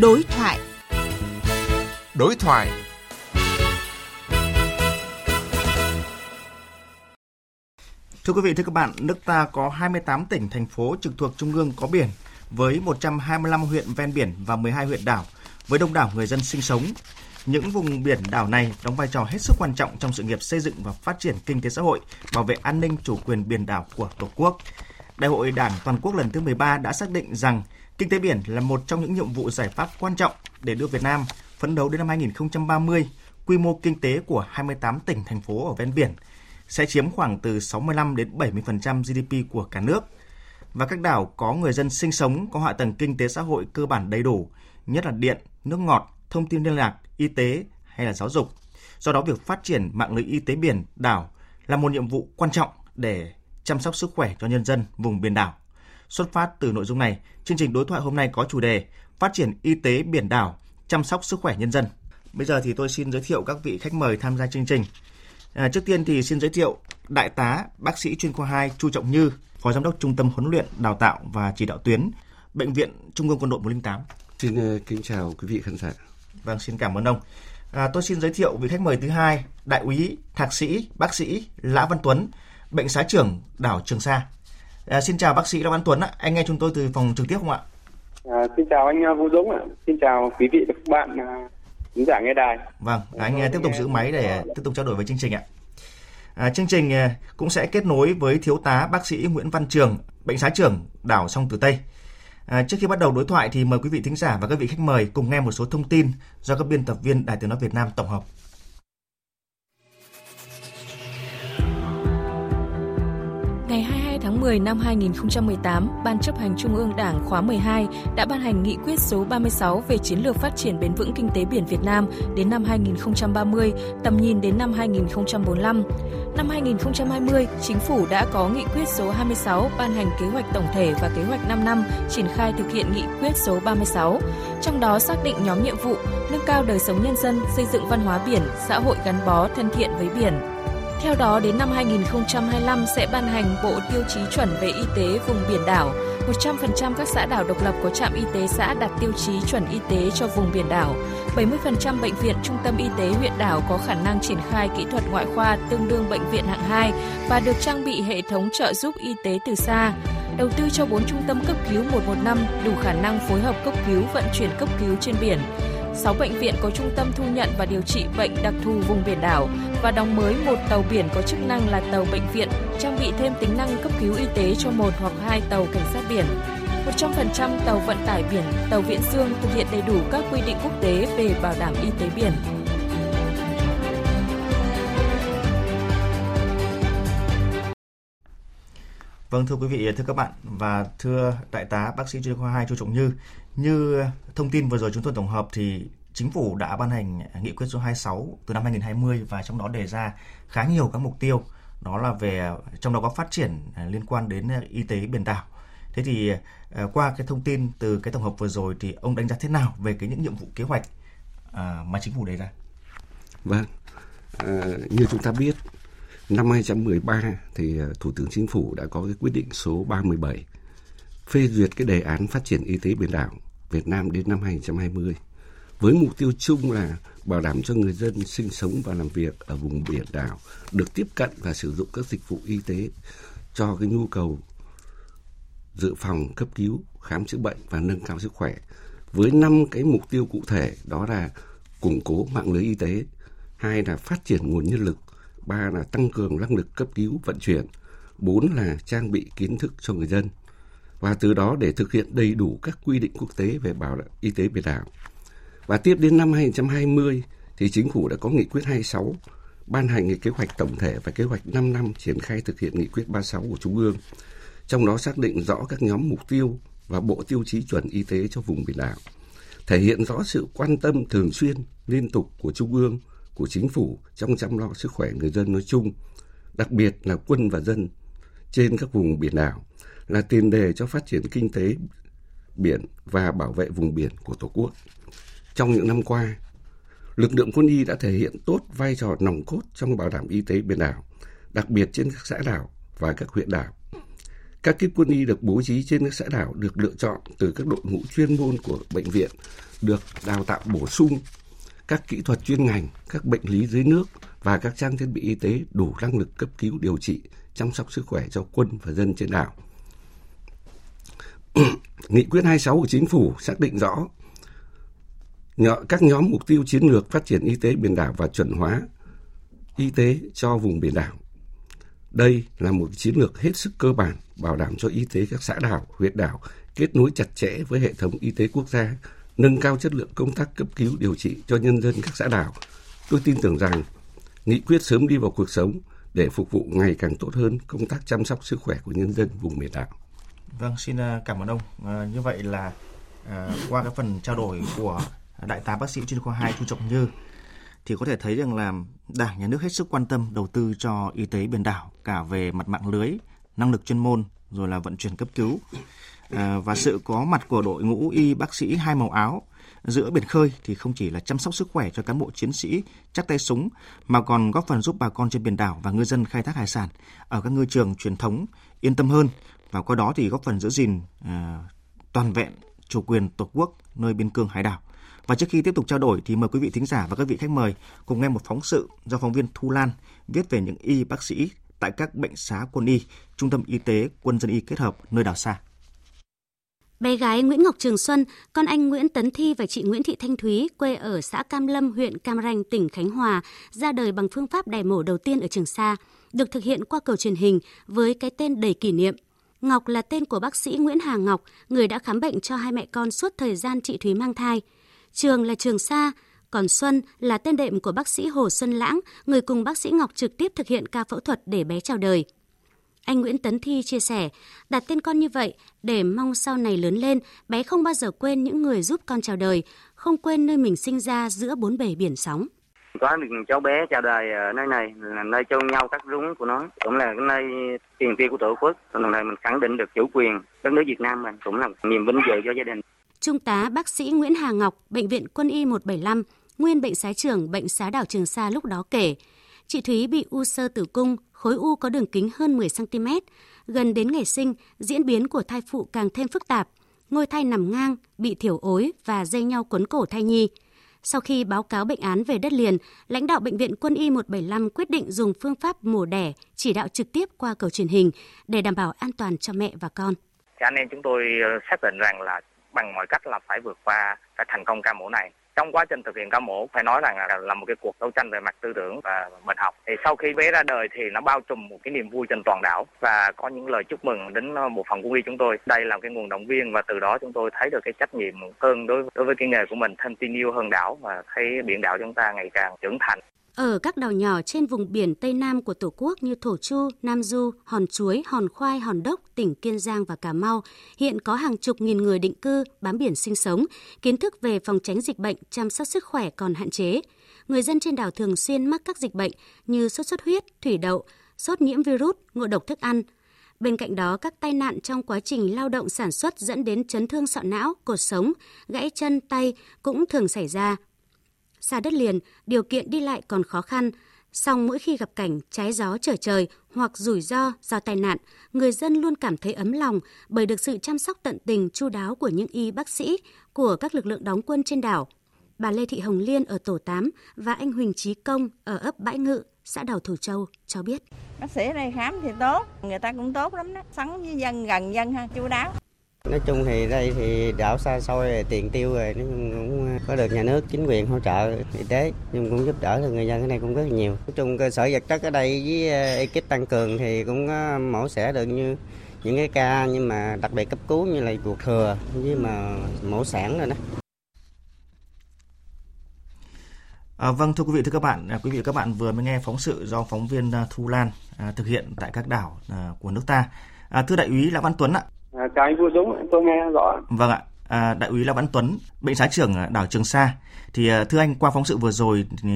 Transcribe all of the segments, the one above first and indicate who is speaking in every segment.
Speaker 1: Đối thoại.
Speaker 2: Đối thoại.
Speaker 3: Thưa quý vị, thưa các bạn, nước ta có 28 tỉnh, thành phố trực thuộc Trung ương có biển, với 125 huyện ven biển và 12 huyện đảo, với đông đảo người dân sinh sống. Những vùng biển đảo này đóng vai trò hết sức quan trọng trong sự nghiệp xây dựng và phát triển kinh tế xã hội, bảo vệ an ninh chủ quyền biển đảo của Tổ quốc. Đại hội Đảng toàn quốc lần thứ 13 đã xác định rằng kinh tế biển là một trong những nhiệm vụ giải pháp quan trọng để đưa Việt Nam phấn đấu đến năm 2030, quy mô kinh tế của 28 tỉnh thành phố ở ven biển sẽ chiếm khoảng từ 65 đến 70% GDP của cả nước. Và các đảo có người dân sinh sống có hạ tầng kinh tế xã hội cơ bản đầy đủ, nhất là điện, nước ngọt, thông tin liên lạc, y tế hay là giáo dục. Do đó việc phát triển mạng lưới y tế biển đảo là một nhiệm vụ quan trọng để chăm sóc sức khỏe cho nhân dân vùng biển đảo. Xuất phát từ nội dung này, chương trình đối thoại hôm nay có chủ đề Phát triển y tế biển đảo, chăm sóc sức khỏe nhân dân. Bây giờ thì tôi xin giới thiệu các vị khách mời tham gia chương trình. À, trước tiên thì xin giới thiệu Đại tá bác sĩ chuyên khoa 2 Chu Trọng Như, Phó Giám đốc Trung tâm Huấn luyện, Đào tạo và Chỉ đạo tuyến, Bệnh viện Trung ương Quân đội 108.
Speaker 4: Xin ờ, kính chào quý vị khán giả.
Speaker 3: Vâng, xin cảm ơn ông. À, tôi xin giới thiệu vị khách mời thứ hai, Đại úy, Thạc sĩ, Bác sĩ Lã Văn Tuấn, Bệnh xá trưởng đảo Trường Sa. À, xin chào bác sĩ Lã Văn Tuấn ạ. Anh nghe chúng tôi từ phòng trực tiếp không ạ?
Speaker 5: À, xin chào anh à, Vũ Dũng ạ. Xin chào quý vị và các bạn à, khán giả nghe đài.
Speaker 3: Vâng, anh à, tiếp tục giữ máy để tiếp tục trao đổi với chương trình ạ. À, chương trình à, cũng sẽ kết nối với thiếu tá bác sĩ Nguyễn Văn Trường, bệnh xá trưởng đảo Song Tử Tây. À, trước khi bắt đầu đối thoại thì mời quý vị thính giả và các vị khách mời cùng nghe một số thông tin do các biên tập viên Đài Tiếng nói Việt Nam tổng hợp.
Speaker 6: Ngày 22 tháng 10 năm 2018, Ban chấp hành Trung ương Đảng khóa 12 đã ban hành nghị quyết số 36 về chiến lược phát triển bền vững kinh tế biển Việt Nam đến năm 2030, tầm nhìn đến năm 2045. Năm 2020, Chính phủ đã có nghị quyết số 26 ban hành kế hoạch tổng thể và kế hoạch 5 năm triển khai thực hiện nghị quyết số 36. Trong đó xác định nhóm nhiệm vụ nâng cao đời sống nhân dân, xây dựng văn hóa biển, xã hội gắn bó thân thiện với biển, theo đó, đến năm 2025 sẽ ban hành bộ tiêu chí chuẩn về y tế vùng biển đảo. 100% các xã đảo độc lập có trạm y tế xã đạt tiêu chí chuẩn y tế cho vùng biển đảo. 70% bệnh viện trung tâm y tế huyện đảo có khả năng triển khai kỹ thuật ngoại khoa tương đương bệnh viện hạng 2 và được trang bị hệ thống trợ giúp y tế từ xa. Đầu tư cho 4 trung tâm cấp cứu 115 đủ khả năng phối hợp cấp cứu vận chuyển cấp cứu trên biển. 6 bệnh viện có trung tâm thu nhận và điều trị bệnh đặc thù vùng biển đảo và đóng mới một tàu biển có chức năng là tàu bệnh viện, trang bị thêm tính năng cấp cứu y tế cho một hoặc hai tàu cảnh sát biển. 100% tàu vận tải biển, tàu viễn dương thực hiện đầy đủ các quy định quốc tế về bảo đảm y tế biển.
Speaker 3: Vâng thưa quý vị, thưa các bạn và thưa đại tá bác sĩ chuyên khoa 2 Chu Trọng Như, như thông tin vừa rồi chúng tôi tổng hợp thì chính phủ đã ban hành nghị quyết số 26 từ năm 2020 và trong đó đề ra khá nhiều các mục tiêu đó là về trong đó có phát triển à, liên quan đến à, y tế biển đảo. Thế thì à, qua cái thông tin từ cái tổng hợp vừa rồi thì ông đánh giá thế nào về cái những nhiệm vụ kế hoạch mà chính phủ đề ra?
Speaker 4: Vâng, à, như chúng ta biết năm 2013 thì Thủ tướng Chính phủ đã có cái quyết định số 37 phê duyệt cái đề án phát triển y tế biển đảo Việt Nam đến năm 2020 với mục tiêu chung là bảo đảm cho người dân sinh sống và làm việc ở vùng biển đảo được tiếp cận và sử dụng các dịch vụ y tế cho cái nhu cầu dự phòng, cấp cứu, khám chữa bệnh và nâng cao sức khỏe. Với năm cái mục tiêu cụ thể đó là củng cố mạng lưới y tế, hai là phát triển nguồn nhân lực, ba là tăng cường năng lực cấp cứu vận chuyển, bốn là trang bị kiến thức cho người dân và từ đó để thực hiện đầy đủ các quy định quốc tế về bảo đảm y tế biển đảo. Và tiếp đến năm 2020 thì chính phủ đã có nghị quyết 26 ban hành cái kế hoạch tổng thể và kế hoạch 5 năm triển khai thực hiện nghị quyết 36 của Trung ương. Trong đó xác định rõ các nhóm mục tiêu và bộ tiêu chí chuẩn y tế cho vùng biển đảo. Thể hiện rõ sự quan tâm thường xuyên, liên tục của Trung ương, của chính phủ trong chăm lo sức khỏe người dân nói chung, đặc biệt là quân và dân trên các vùng biển đảo là tiền đề cho phát triển kinh tế biển và bảo vệ vùng biển của Tổ quốc. Trong những năm qua, lực lượng quân y đã thể hiện tốt vai trò nòng cốt trong bảo đảm y tế biển đảo, đặc biệt trên các xã đảo và các huyện đảo. Các kíp quân y được bố trí trên các xã đảo được lựa chọn từ các đội ngũ chuyên môn của bệnh viện, được đào tạo bổ sung các kỹ thuật chuyên ngành, các bệnh lý dưới nước và các trang thiết bị y tế đủ năng lực cấp cứu điều trị, chăm sóc sức khỏe cho quân và dân trên đảo. Nghị quyết 26 của chính phủ xác định rõ các nhóm mục tiêu chiến lược phát triển y tế biển đảo và chuẩn hóa y tế cho vùng biển đảo. Đây là một chiến lược hết sức cơ bản bảo đảm cho y tế các xã đảo, huyện đảo kết nối chặt chẽ với hệ thống y tế quốc gia, nâng cao chất lượng công tác cấp cứu điều trị cho nhân dân các xã đảo. Tôi tin tưởng rằng nghị quyết sớm đi vào cuộc sống để phục vụ ngày càng tốt hơn công tác chăm sóc sức khỏe của nhân dân vùng biển đảo.
Speaker 3: Vâng, xin à, cảm ơn ông. À, như vậy là à, qua cái phần trao đổi của đại tá bác sĩ chuyên khoa 2 Chu Trọng Như thì có thể thấy rằng là Đảng nhà nước hết sức quan tâm đầu tư cho y tế biển đảo cả về mặt mạng lưới, năng lực chuyên môn rồi là vận chuyển cấp cứu à, và sự có mặt của đội ngũ y bác sĩ hai màu áo giữa biển khơi thì không chỉ là chăm sóc sức khỏe cho cán bộ chiến sĩ chắc tay súng mà còn góp phần giúp bà con trên biển đảo và ngư dân khai thác hải sản ở các ngư trường truyền thống yên tâm hơn và qua đó thì góp phần giữ gìn à, toàn vẹn chủ quyền tổ quốc nơi biên cương hải đảo. Và trước khi tiếp tục trao đổi thì mời quý vị thính giả và các vị khách mời cùng nghe một phóng sự do phóng viên Thu Lan viết về những y bác sĩ tại các bệnh xá quân y, trung tâm y tế quân dân y kết hợp nơi đảo xa.
Speaker 1: Bé gái Nguyễn Ngọc Trường Xuân, con anh Nguyễn Tấn Thi và chị Nguyễn Thị Thanh Thúy, quê ở xã Cam Lâm, huyện Cam Ranh, tỉnh Khánh Hòa, ra đời bằng phương pháp đẻ mổ đầu tiên ở Trường Sa, được thực hiện qua cầu truyền hình với cái tên đầy kỷ niệm. Ngọc là tên của bác sĩ Nguyễn Hà Ngọc, người đã khám bệnh cho hai mẹ con suốt thời gian chị Thúy mang thai. Trường là Trường Sa, còn Xuân là tên đệm của bác sĩ Hồ Xuân Lãng, người cùng bác sĩ Ngọc trực tiếp thực hiện ca phẫu thuật để bé chào đời. Anh Nguyễn Tấn Thi chia sẻ, đặt tên con như vậy để mong sau này lớn lên, bé không bao giờ quên những người giúp con chào đời, không quên nơi mình sinh ra giữa bốn bể biển sóng.
Speaker 7: Có được cháu bé chào đời ở nơi này là nơi chôn nhau cắt rúng của nó, cũng là cái nơi tiền tiêu của tổ quốc. Đồng thời mình khẳng định được chủ quyền đất nước Việt Nam mình cũng là niềm vinh dự cho gia đình.
Speaker 1: Trung tá bác sĩ Nguyễn Hà Ngọc, Bệnh viện Quân y 175, nguyên bệnh xá trưởng bệnh xá đảo Trường Sa lúc đó kể, chị Thúy bị u sơ tử cung, khối u có đường kính hơn 10 cm. Gần đến ngày sinh, diễn biến của thai phụ càng thêm phức tạp. Ngôi thai nằm ngang, bị thiểu ối và dây nhau quấn cổ thai nhi. Sau khi báo cáo bệnh án về đất liền, lãnh đạo Bệnh viện Quân y 175 quyết định dùng phương pháp mổ đẻ chỉ đạo trực tiếp qua cầu truyền hình để đảm bảo an toàn cho mẹ và con.
Speaker 7: Anh em chúng tôi xác định rằng là bằng mọi cách là phải vượt qua phải thành công ca mổ này trong quá trình thực hiện ca mổ phải nói rằng là, là một cái cuộc đấu tranh về mặt tư tưởng và mệt học. Thì sau khi bé ra đời thì nó bao trùm một cái niềm vui trên toàn đảo. Và có những lời chúc mừng đến ờ, một phần quân y chúng tôi. Đây là cái nguồn động viên và từ đó chúng tôi thấy được cái trách nhiệm hơn đối đối với cái nghề của mình thêm tin yêu hơn đảo và thấy biển đảo chúng ta ngày càng trưởng thành
Speaker 1: ở các đảo nhỏ trên vùng biển Tây Nam của Tổ quốc như Thổ Chu, Nam Du, Hòn Chuối, Hòn Khoai, Hòn Đốc, tỉnh Kiên Giang và Cà Mau, hiện có hàng chục nghìn người định cư, bám biển sinh sống. Kiến thức về phòng tránh dịch bệnh, chăm sóc sức khỏe còn hạn chế. Người dân trên đảo thường xuyên mắc các dịch bệnh như sốt xuất huyết, thủy đậu, sốt nhiễm virus, ngộ độc thức ăn. Bên cạnh đó, các tai nạn trong quá trình lao động sản xuất dẫn đến chấn thương sọ não, cột sống, gãy chân, tay cũng thường xảy ra xa đất liền, điều kiện đi lại còn khó khăn. Song mỗi khi gặp cảnh trái gió trở trời hoặc rủi ro do tai nạn, người dân luôn cảm thấy ấm lòng bởi được sự chăm sóc tận tình chu đáo của những y bác sĩ, của các lực lượng đóng quân trên đảo. Bà Lê Thị Hồng Liên ở tổ 8 và anh Huỳnh Trí Công ở ấp Bãi Ngự, xã Đảo Thủ Châu cho biết.
Speaker 8: Bác sĩ ở đây khám thì tốt, người ta cũng tốt lắm đó, sắn với dân gần dân ha, chu đáo.
Speaker 9: Nói chung thì đây thì đảo xa xôi tiền tiêu rồi nó cũng ờ, có được nhà nước chính quyền hỗ trợ y tế nhưng cũng giúp đỡ được người dân ở đây cũng rất là nhiều. Nói chung cơ sở vật chất ở đây với ờ, ekip tăng cường thì cũng ờ, mổ xẻ được như những cái ca nhưng mà đặc biệt cấp cứu như là ruột thừa với mà mổ sản rồi đó.
Speaker 3: À, vâng thưa quý vị thưa các bạn, à, quý vị và các bạn vừa mới nghe phóng sự do phóng viên à, Thu Lan à, thực hiện tại các đảo à, của nước ta. À, thưa đại úy Lã Văn Tuấn ạ,
Speaker 5: À, chào anh Vũ Dũng, tôi nghe rõ.
Speaker 3: Vâng ạ. À, đại úy Lê Văn Tuấn, bệnh xá trưởng đảo Trường Sa. Thì à, thưa anh, qua phóng sự vừa rồi thì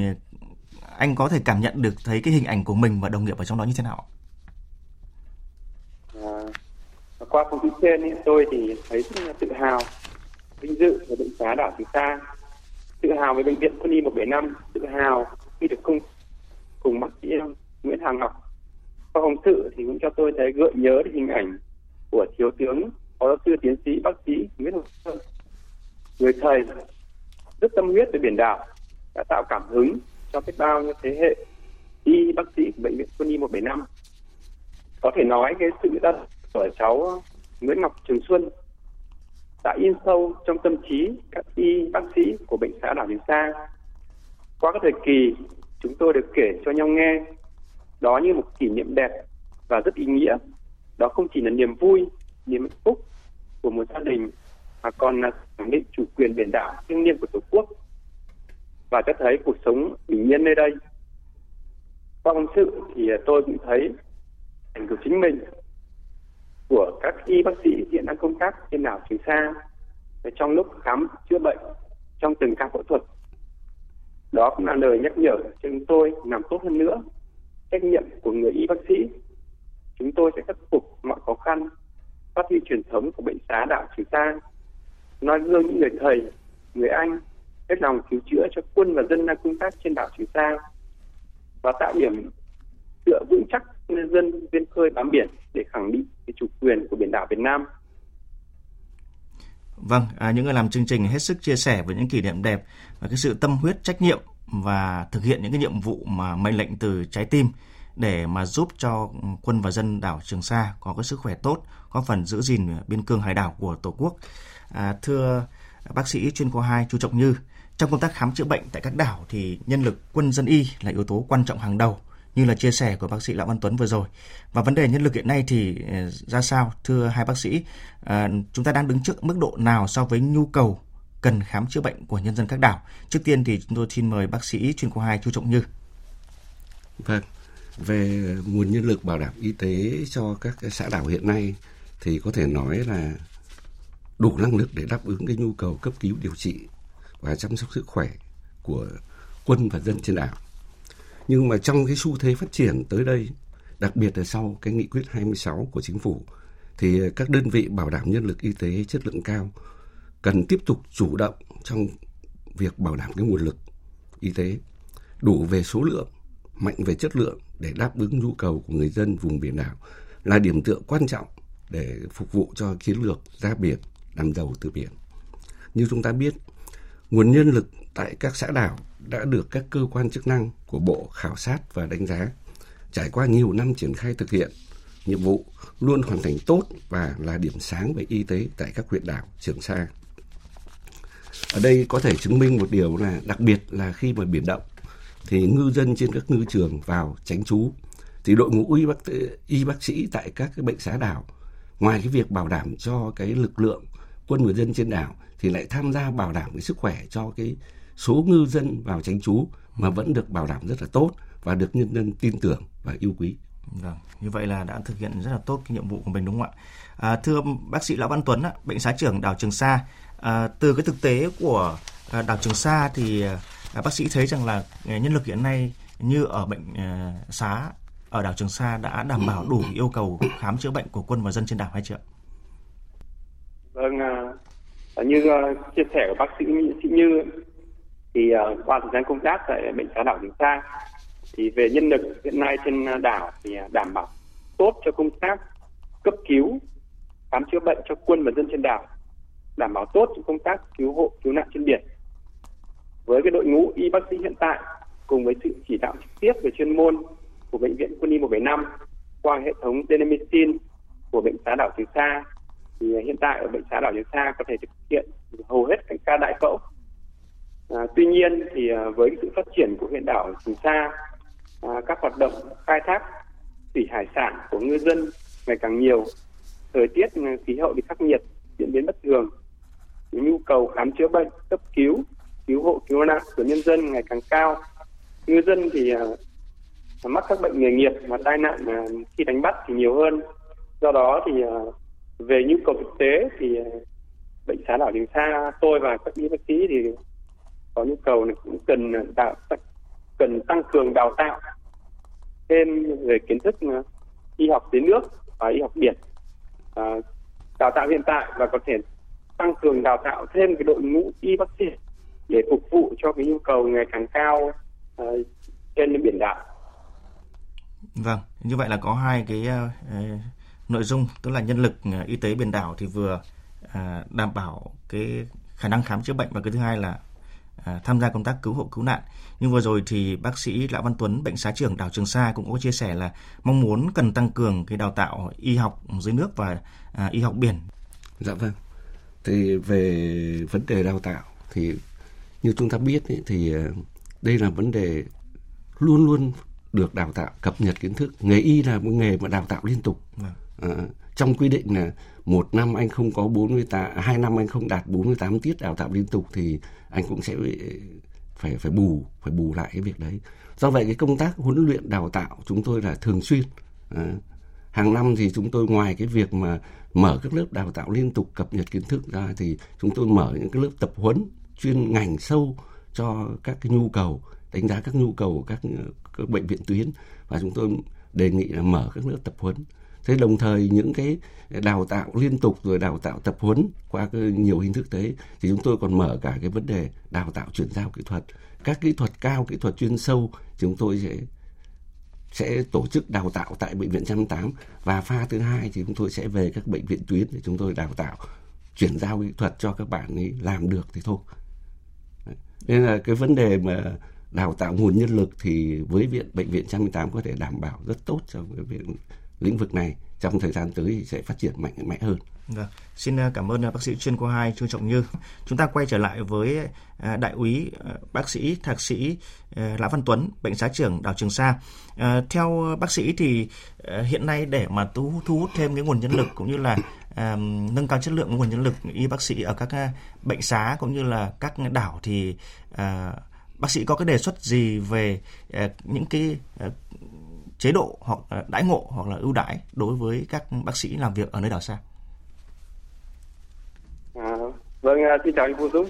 Speaker 3: anh có thể cảm nhận được thấy cái hình ảnh của mình và đồng nghiệp ở trong đó như thế nào?
Speaker 5: À, qua phóng sự trên tôi thì thấy rất là tự hào, vinh dự về bệnh xá đảo Trường Sa, tự hào với bệnh viện quân y 175, tự hào khi được cùng cùng bác sĩ Nguyễn Hàng Ngọc. Qua phóng sự thì cũng cho tôi thấy gợi nhớ đến hình ảnh của thiếu tướng phó giáo sư tiến sĩ bác sĩ Nguyễn Hồng Sơn người thầy rất tâm huyết về biển đảo đã tạo cảm hứng cho biết bao nhiêu thế hệ y bác sĩ của bệnh viện quân y 175 có thể nói cái sự đất của cháu Nguyễn Ngọc Trường Xuân đã in sâu trong tâm trí các y bác sĩ của bệnh xã đảo Trường Sa. Qua các thời kỳ, chúng tôi được kể cho nhau nghe, đó như một kỷ niệm đẹp và rất ý nghĩa. Đó không chỉ là niềm vui, niềm hạnh phúc của một gia đình, mà còn là khẳng định chủ quyền biển đảo thiêng liêng của Tổ quốc và cho thấy cuộc sống bình yên nơi đây. Qua phóng sự thì tôi cũng thấy ảnh của chính mình của các y bác sĩ hiện đang công tác trên đảo Trường Sa trong lúc khám chữa bệnh trong từng ca phẫu thuật. Đó cũng là lời nhắc nhở cho chúng tôi làm tốt hơn nữa trách nhiệm của người y bác sĩ. Chúng tôi sẽ khắc phục mọi khó khăn, phát huy truyền thống của bệnh xá đảo Trường Sa, nói gương những người thầy, người anh hết lòng cứu chữa cho quân và dân đang công tác trên đảo Trường Sa và tạo điểm tựa vững chắc nhân dân viên khơi bám biển để khẳng định cái chủ quyền của biển đảo Việt Nam.
Speaker 3: Vâng, à, những người làm chương trình hết sức chia sẻ với những kỷ niệm đẹp và cái sự tâm huyết trách nhiệm và thực hiện những cái nhiệm vụ mà mệnh lệnh từ trái tim để mà giúp cho quân và dân đảo Trường Sa có cái sức khỏe tốt, góp phần giữ gìn biên cương hải đảo của Tổ quốc. À, thưa bác sĩ chuyên khoa 2 Chu Trọng Như, trong công tác khám chữa bệnh tại các đảo thì nhân lực quân dân y là yếu tố quan trọng hàng đầu như là chia sẻ của bác sĩ Lão Văn Tuấn vừa rồi. Và vấn đề nhân lực hiện nay thì à, ra sao thưa hai bác sĩ? À, chúng ta đang đứng trước mức độ nào so với nhu cầu cần khám chữa bệnh của nhân dân các đảo? Trước tiên thì chúng tôi xin mời bác sĩ chuyên khoa 2 Chu Trọng Như.
Speaker 4: Vâng, về nguồn nhân lực bảo đảm y tế cho các xã đảo hiện nay thì có thể nói là đủ năng lực để đáp ứng cái nhu cầu cấp cứu điều trị và chăm sóc sức khỏe của quân và dân trên đảo. Nhưng mà trong cái xu thế phát triển tới đây, đặc biệt là sau cái nghị quyết 26 của chính phủ, thì các đơn vị bảo đảm nhân lực y tế chất lượng cao cần tiếp tục chủ động trong việc bảo đảm cái nguồn lực y tế đủ về số lượng, mạnh về chất lượng để đáp ứng nhu cầu của người dân vùng biển đảo là điểm tựa quan trọng để phục vụ cho chiến lược ra biển làm giàu từ biển. Như chúng ta biết, nguồn nhân lực tại các xã đảo đã được các cơ quan chức năng của Bộ khảo sát và đánh giá. Trải qua nhiều năm triển khai thực hiện, nhiệm vụ luôn hoàn thành tốt và là điểm sáng về y tế tại các huyện đảo Trường Sa. Ở đây có thể chứng minh một điều là đặc biệt là khi mà biển động thì ngư dân trên các ngư trường vào tránh trú thì đội ngũ y bác, y bác sĩ tại các cái bệnh xá đảo ngoài cái việc bảo đảm cho cái lực lượng quân người dân trên đảo thì lại tham gia bảo đảm cái sức khỏe cho cái số ngư dân vào tránh trú mà vẫn được bảo đảm rất là tốt và được nhân dân tin tưởng và yêu quý.
Speaker 3: Vâng, như vậy là đã thực hiện rất là tốt cái nhiệm vụ của mình đúng không ạ? À, thưa bác sĩ Lão Văn Tuấn, bệnh xá trưởng đảo Trường Sa, à, từ cái thực tế của à, đảo Trường Sa thì à, à, bác sĩ thấy rằng là à, nhân lực hiện nay như ở bệnh à, xá ở đảo Trường Sa đã đảm bảo đủ yêu cầu khám chữa bệnh của quân và dân trên đảo hay chưa?
Speaker 5: Vâng, à, như uh, chia sẻ của bác sĩ sĩ Như thì uh, qua thời gian công tác tại bệnh xá đảo Trường Sa thì về nhân lực hiện nay trên đảo thì đảm bảo tốt cho công tác cấp cứu khám chữa bệnh cho quân và dân trên đảo đảm bảo tốt cho công tác cứu hộ cứu nạn trên biển với cái đội ngũ y bác sĩ hiện tại cùng với sự chỉ đạo trực tiếp về chuyên môn của bệnh viện quân y 175 qua hệ thống telemedicine của bệnh xá đảo Trường Sa thì hiện tại ở bệnh xá đảo Trường Sa có thể thực hiện hầu hết các ca đại phẫu. À, tuy nhiên thì à, với sự phát triển của huyện đảo Trường Sa, à, các hoạt động khai thác thủy hải sản của ngư dân ngày càng nhiều, thời tiết à, khí hậu bị khắc nghiệt diễn biến bất thường, nhu cầu khám chữa bệnh, cấp cứu, cứu hộ cứu nạn của nhân dân ngày càng cao. Ngư dân thì uh, mắc các bệnh nghề nghiệp và tai nạn uh, khi đánh bắt thì nhiều hơn. Do đó thì uh, về nhu cầu thực tế thì uh, bệnh xá đảo Trường Sa tôi và các y bác sĩ thì có nhu cầu này cũng cần đào cần tăng cường đào tạo thêm về kiến thức uh, y học dưới nước và y học biển uh, đào tạo hiện tại và có thể tăng cường đào tạo thêm cái đội ngũ y bác sĩ để phục vụ cho cái nhu cầu ngày càng cao uh, trên biển đảo.
Speaker 3: Vâng, như vậy là có hai cái uh, nội dung tức là nhân lực y tế biển đảo thì vừa đảm bảo cái khả năng khám chữa bệnh và cái thứ hai là tham gia công tác cứu hộ cứu nạn. Nhưng vừa rồi thì bác sĩ Lã Văn Tuấn, bệnh xá trưởng đảo Trường Sa cũng có chia sẻ là mong muốn cần tăng cường cái đào tạo y học dưới nước và à, y học biển.
Speaker 4: Dạ vâng. Thì về vấn đề đào tạo thì như chúng ta biết ý, thì à, đây là vấn đề luôn luôn được đào tạo cập nhật kiến thức. Nghề y là một nghề mà đào tạo liên tục. À, trong quy định là một năm anh không có 48 hai năm anh không đạt 48 tiết đào tạo liên tục thì anh cũng sẽ phải phải bù phải bù lại cái việc đấy. Do vậy cái công tác huấn luyện đào tạo chúng tôi là thường xuyên. À, hàng năm thì chúng tôi ngoài cái việc mà mở các lớp đào tạo liên tục cập nhật kiến thức ra thì chúng tôi mở những cái lớp tập huấn chuyên ngành sâu cho các cái nhu cầu đánh giá các nhu cầu của các, các bệnh viện tuyến. Và chúng tôi đề nghị là mở các lớp tập huấn. Thế đồng thời những cái đào tạo liên tục rồi đào tạo tập huấn qua nhiều hình thức đấy thì chúng tôi còn mở cả cái vấn đề đào tạo chuyển giao kỹ thuật. Các kỹ thuật cao kỹ thuật chuyên sâu chúng tôi sẽ sẽ tổ chức đào tạo tại bệnh viện 108 và pha thứ hai thì chúng tôi sẽ về các bệnh viện tuyến để chúng tôi đào tạo chuyển giao kỹ thuật cho các bạn ấy làm được thì thôi nên là cái vấn đề mà đào tạo nguồn nhân lực thì với viện bệnh viện 108 có thể đảm bảo rất tốt trong cái việc lĩnh vực này trong thời gian tới thì sẽ phát triển mạnh mẽ hơn.
Speaker 3: Vâng. Xin à, cảm ơn à, bác sĩ chuyên khoa 2 Trương Trọng Như. Chúng ta quay trở lại với à, đại úy bác sĩ thạc sĩ Lã Văn Tuấn, bệnh xá trưởng đảo Trường Sa. Theo bác sĩ thì hiện nay để mà thu thu hút thêm cái nguồn nhân lực cũng như là um, nâng cao chất lượng nguồn nhân lực y bác sĩ ở các ờ, bệnh xá cũng như là các đảo thì uh, bác sĩ có cái đề xuất gì về uh, những cái uh, chế độ hoặc đãi ngộ hoặc là ưu đãi đối với các bác sĩ làm việc ở nơi đảo xa?
Speaker 5: À, vâng, à, xin chào anh Vũ Dũng.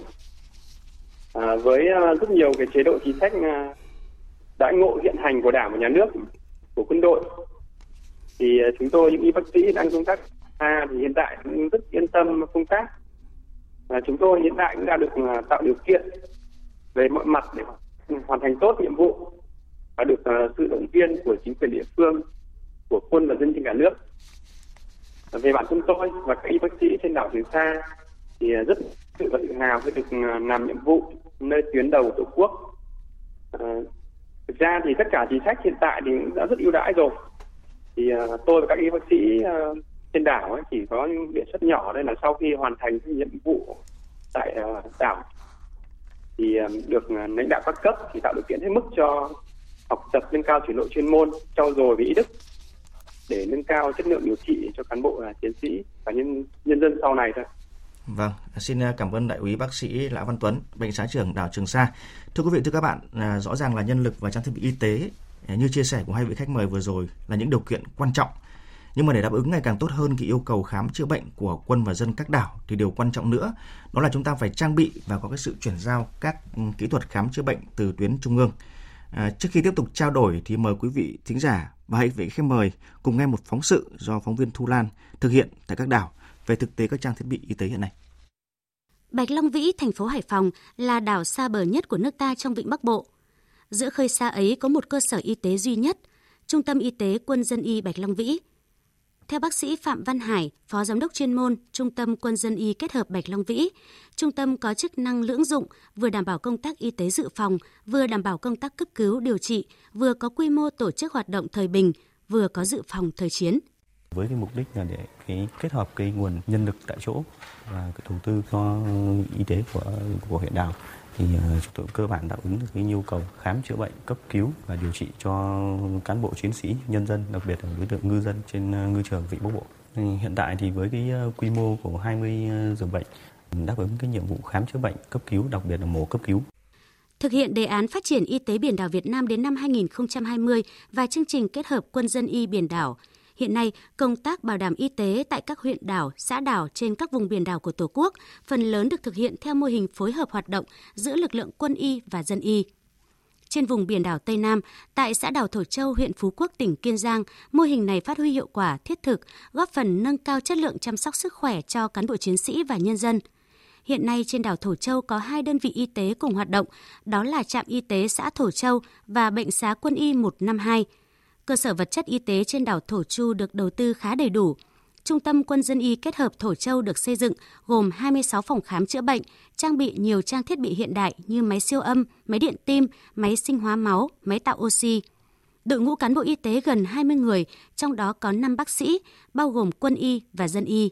Speaker 5: À, với rất nhiều cái chế độ chính sách đãi ngộ hiện hành của đảng và nhà nước của quân đội thì chúng tôi những y bác sĩ đang công tác ta thì hiện tại cũng rất yên tâm công tác và chúng tôi hiện tại cũng đã được à, tạo điều kiện về mọi mặt để hoàn thành tốt nhiệm vụ và được à, sự động viên của chính quyền địa phương, của quân và dân trên cả nước. Về bản thân tôi và các y bác sĩ trên đảo Trường Sa thì rất tự và tự hào khi được à, làm nhiệm vụ nơi tuyến đầu tổ quốc. Thực ra thì tất cả chính sách hiện tại thì đã rất ưu đãi rồi. Thì tôi và các y bác sĩ trên đảo ấy chỉ có những địa chất nhỏ đây là sau khi hoàn thành nhiệm vụ tại ờ, đảo thì ờ, được ờ, lãnh đạo các cấp thì tạo điều kiện hết mức cho học tập nâng cao trình độ chuyên môn, trau dồi về ý đức để nâng cao chất lượng điều trị cho cán bộ là chiến sĩ và nhân nhân dân sau này thôi.
Speaker 3: Vâng, xin cảm ơn đại úy bác sĩ Lã Văn Tuấn, bệnh xá trưởng đảo Trường Sa. Thưa quý vị, thưa các bạn, rõ ràng là nhân lực và trang thiết bị y tế như chia sẻ của hai vị khách mời vừa rồi là những điều kiện quan trọng. Nhưng mà để đáp ứng ngày càng tốt hơn cái yêu cầu khám chữa bệnh của quân và dân các đảo thì điều quan trọng nữa đó là chúng ta phải trang bị và có cái sự chuyển giao các kỹ thuật khám chữa bệnh từ tuyến trung ương À, trước khi tiếp tục trao đổi thì mời quý vị thính giả và hãy vị khách mời cùng nghe một phóng sự do phóng viên Thu Lan thực hiện tại các đảo về thực tế các trang thiết bị y tế hiện nay.
Speaker 1: Bạch Long Vĩ, thành phố Hải Phòng là đảo xa bờ nhất của nước ta trong vịnh Bắc Bộ. Giữa khơi xa ấy có một cơ sở y tế duy nhất, Trung tâm Y tế Quân dân y Bạch Long Vĩ – theo bác sĩ Phạm Văn Hải, Phó Giám đốc chuyên môn Trung tâm Quân dân y kết hợp Bạch Long Vĩ, trung tâm có chức năng lưỡng dụng, vừa đảm bảo công tác y tế dự phòng, vừa đảm bảo công tác cấp cứu điều trị, vừa có quy mô tổ chức hoạt động thời bình, vừa có dự phòng thời chiến.
Speaker 10: Với cái mục đích là để cái kết hợp cái nguồn nhân lực tại chỗ và cái đầu tư cho y tế của của huyện đảo thì ờ, chúng tôi cơ bản đáp ứng được cái nhu cầu khám chữa bệnh, cấp cứu và điều trị cho cán bộ chiến sĩ, nhân dân, đặc biệt là đối tượng ngư dân trên ờ, ngư trường Vịnh Bắc Bộ. Hiện tại thì với cái ờ, quy mô của 20 giường bệnh đáp ứng cái nhiệm vụ khám chữa bệnh, cấp cứu, đặc biệt là mổ cấp cứu.
Speaker 1: Thực hiện đề án phát triển y tế biển đảo Việt Nam đến năm 2020 và chương trình kết hợp quân dân y biển đảo – Hiện nay, công tác bảo đảm y tế tại các huyện đảo, xã đảo trên các vùng biển đảo của Tổ quốc phần lớn được thực hiện theo mô hình phối hợp hoạt động giữa lực lượng quân y và dân y. Trên vùng biển đảo Tây Nam, tại xã đảo Thổ Châu, huyện Phú Quốc, tỉnh Kiên Giang, mô hình này phát huy hiệu quả thiết thực, góp phần nâng cao chất lượng chăm sóc sức khỏe cho cán bộ chiến sĩ và nhân dân. Hiện nay trên đảo Thổ Châu có hai đơn vị y tế cùng hoạt động, đó là trạm y tế xã Thổ Châu và bệnh xá quân y 152 cơ sở vật chất y tế trên đảo Thổ Chu được đầu tư khá đầy đủ. Trung tâm Quân dân y kết hợp Thổ Châu được xây dựng gồm 26 phòng khám chữa bệnh, trang bị nhiều trang thiết bị hiện đại như máy siêu âm, máy điện tim, máy sinh hóa máu, máy tạo oxy. Đội ngũ cán bộ y tế gần 20 người, trong đó có 5 bác sĩ, bao gồm quân y và dân y.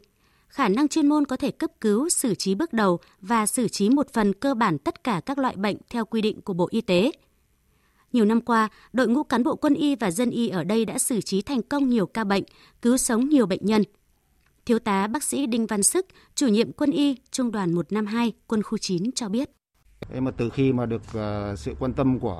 Speaker 1: Khả năng chuyên môn có thể cấp cứu, xử trí bước đầu và xử trí một phần cơ bản tất cả các loại bệnh theo quy định của Bộ Y tế. Nhiều năm qua, đội ngũ cán bộ quân y và dân y ở đây đã xử trí thành công nhiều ca bệnh, cứu sống nhiều bệnh nhân. Thiếu tá bác sĩ Đinh Văn Sức, chủ nhiệm quân y Trung đoàn 152 quân khu 9 cho biết.
Speaker 11: Thế mà từ khi mà được ờ, sự quan tâm của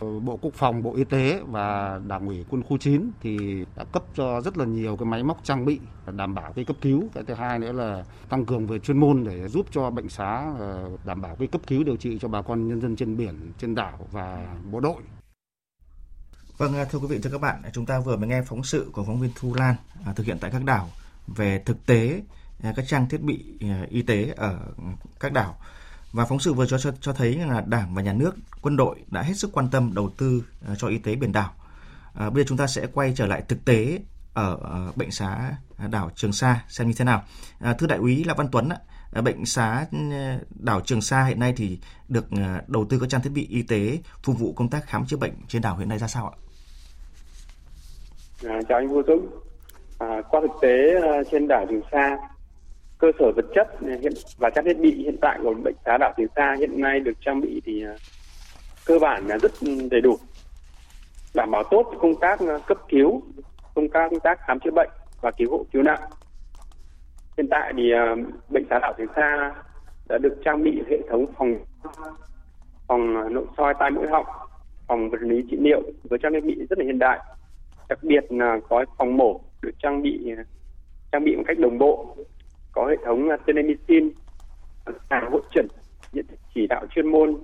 Speaker 11: ờ, Bộ Quốc phòng, Bộ Y tế và Đảng ủy quân khu 9 thì đã cấp cho rất là nhiều cái máy móc trang bị đảm bảo cái cấp cứu. Cái thứ hai nữa là tăng cường về chuyên môn để giúp cho bệnh xá ờ, đảm bảo cái cấp cứu điều trị cho bà con nhân dân trên biển, trên đảo và bộ đội.
Speaker 3: Vâng, à, thưa quý vị, thưa các bạn, chúng ta vừa mới nghe phóng sự của phóng viên Thu Lan à, thực hiện tại các đảo về thực tế à, các trang thiết bị y tế ở các đảo và phóng sự vừa cho cho, cho thấy là Đảng và Nhà nước, quân đội đã hết sức quan tâm đầu tư ờ, cho y tế biển đảo. À, bây giờ chúng ta sẽ quay trở lại thực tế ở ờ, bệnh xá đảo Trường Sa xem như thế nào. À, thưa đại úy là Văn Tuấn, ạ, bệnh xá đảo Trường Sa hiện nay thì được đầu tư các trang thiết bị y tế phục vụ công tác khám chữa bệnh trên đảo hiện nay ra sao ạ?
Speaker 5: À, chào anh Vũ Dũng. À, qua thực tế trên đảo Trường Sa cơ sở vật chất hiện, và trang thiết bị hiện tại của bệnh xá đảo Trường Sa hiện nay được trang bị thì à, cơ bản là rất đầy đủ. Đảm bảo tốt công tác à, cấp cứu, công tác công tác khám chữa bệnh và cứu hộ, cứu nạn. Hiện tại thì à, bệnh xá đảo Trường Sa đã được trang bị hệ thống phòng phòng nội soi tai mũi họng, phòng vật lý trị liệu với trang thiết bị rất là hiện đại. Đặc biệt là có phòng mổ được trang bị trang bị một cách đồng bộ có hệ thống telemedicine sàng hội trần những chỉ đạo chuyên môn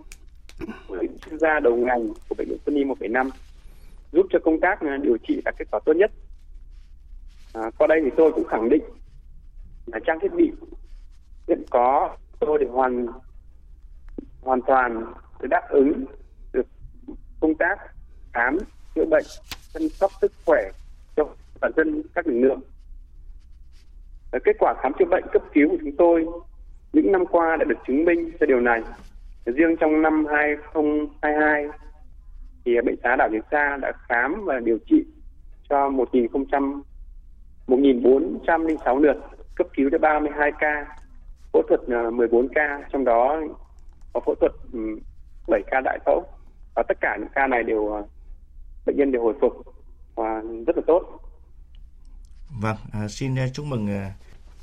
Speaker 5: của những chuyên gia đầu ngành của bệnh viện quân y 1,5 giúp cho công tác à, điều trị đạt kết quả tốt nhất. À, qua đây thì tôi cũng khẳng định là trang thiết bị hiện có tôi để hoàn hoàn toàn để đáp ứng được công tác khám chữa bệnh chăm sóc sức khỏe cho bản thân các lực lượng Ờ, kết quả khám chữa bệnh cấp cứu của chúng tôi những năm qua đã được chứng minh cho điều này. Riêng trong năm 2022 thì ờ, bệnh xá đảo Trường Sa đã khám và điều trị cho 1.000 1.406 lượt, cấp cứu cho 32 ca, phẫu thuật ờ, 14 ca, trong đó có phẫu thuật 7 ca đại phẫu. Và tất cả những ca này đều bệnh nhân đều hồi phục và rất là tốt.
Speaker 3: Vâng, à, xin à, chúc mừng à,